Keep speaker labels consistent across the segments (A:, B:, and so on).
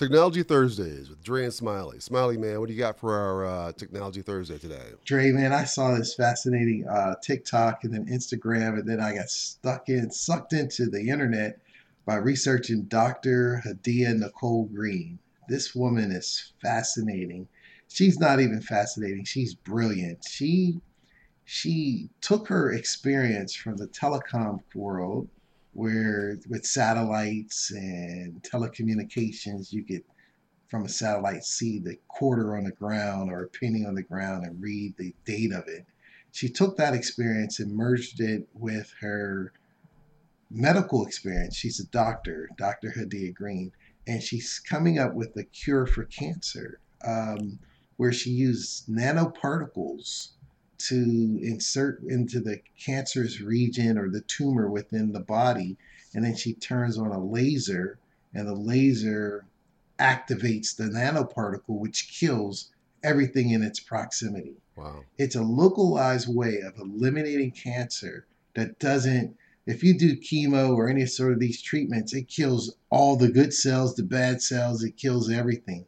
A: Technology Thursdays with Dre and Smiley. Smiley, man, what do you got for our uh, Technology Thursday today?
B: Dre, man, I saw this fascinating uh, TikTok and then Instagram, and then I got stuck in, sucked into the internet by researching Dr. Hadiyah-Nicole Green. This woman is fascinating. She's not even fascinating. She's brilliant. She she took her experience from the telecom world where with satellites and telecommunications, you could from a satellite see the quarter on the ground or a penny on the ground and read the date of it. She took that experience and merged it with her medical experience. She's a doctor, Dr. Hadiyah Green, and she's coming up with a cure for cancer um, where she used nanoparticles to insert into the cancerous region or the tumor within the body. And then she turns on a laser, and the laser activates the nanoparticle, which kills everything in its proximity.
A: Wow.
B: It's a localized way of eliminating cancer that doesn't, if you do chemo or any sort of these treatments, it kills all the good cells, the bad cells, it kills everything.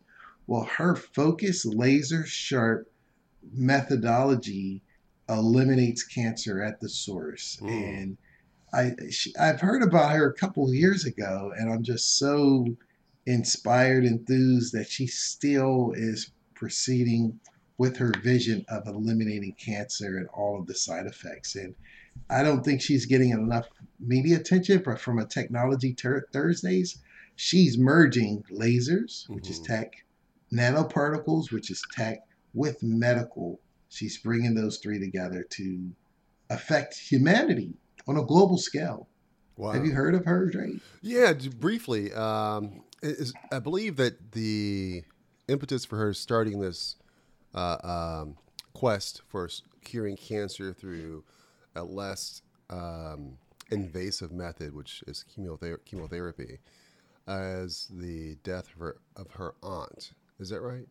B: Well, her focus, laser sharp methodology eliminates cancer at the source. Mm. And I she, I've heard about her a couple of years ago, and I'm just so inspired, enthused that she still is proceeding with her vision of eliminating cancer and all of the side effects. And I don't think she's getting enough media attention, but from a technology ter- Thursdays, she's merging lasers, which mm-hmm. is tech, nanoparticles, which is tech, with medical. She's bringing those three together to affect humanity on a global scale. Wow. Have you heard of her, Drake?
A: Yeah, briefly. Um, is, I believe that the impetus for her starting this uh, um, quest for curing cancer through a less um, invasive method, which is chemother- chemotherapy, as the death of her, of her aunt. Is that right?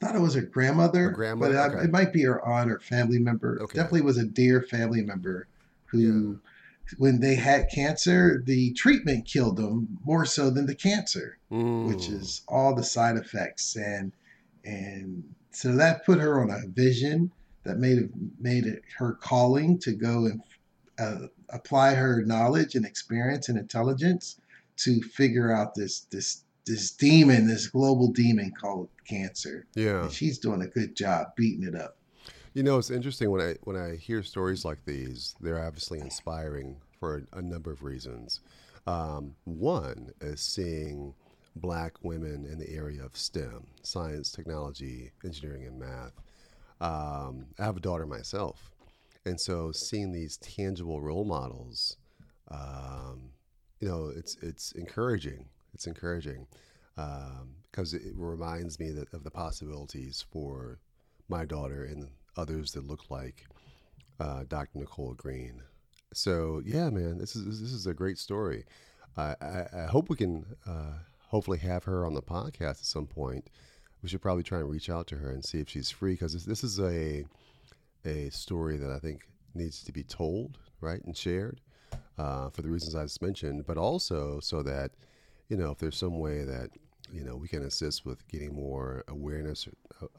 B: Thought it was her grandmother, her grandmother but okay. it might be her aunt or family member. Okay. Definitely was a dear family member who, yeah. when they had cancer, the treatment killed them more so than the cancer, mm. which is all the side effects and and so that put her on a vision that made it made it her calling to go and uh, apply her knowledge and experience and intelligence to figure out this this this demon, this global demon called cancer.
A: Yeah,
B: and she's doing a good job beating it up.
A: You know, it's interesting when I when I hear stories like these. They're obviously inspiring for a, a number of reasons. Um, one is seeing black women in the area of STEM, science, technology, engineering, and math. Um, I have a daughter myself, and so seeing these tangible role models, um, you know, it's it's encouraging it's encouraging because um, it reminds me that of the possibilities for my daughter and others that look like uh, Dr. Nicole Green. So yeah, man, this is this is a great story. I, I, I hope we can uh, hopefully have her on the podcast at some point. We should probably try and reach out to her and see if she's free because this, this is a a story that I think needs to be told, right, and shared uh, for the reasons I just mentioned, but also so that you know, if there's some way that you know we can assist with getting more awareness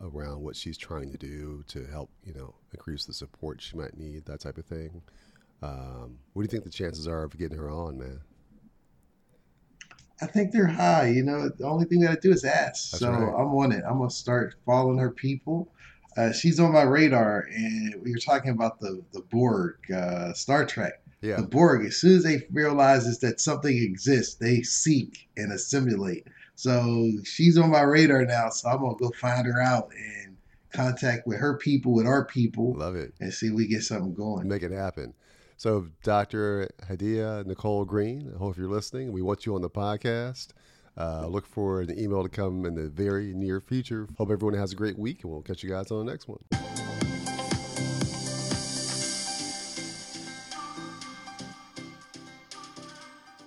A: around what she's trying to do to help you know increase the support she might need, that type of thing. Um, what do you think the chances are of getting her on, man?
B: I think they're high. You know, the only thing that I do is ask. That's so right. I'm on it. I'm gonna start following her people. Uh, she's on my radar, and we were talking about the the Borg, uh, Star Trek.
A: Yeah.
B: The Borg, as soon as they realizes that something exists, they seek and assimilate. So she's on my radar now. So I'm gonna go find her out and contact with her people, with our people.
A: Love it.
B: And see if we get something going.
A: Make it happen. So Dr. Hadiyah-Nicole Green, I hope you're listening. We want you on the podcast. Uh, look for an email to come in the very near future. Hope everyone has a great week, and we'll catch you guys on the next one.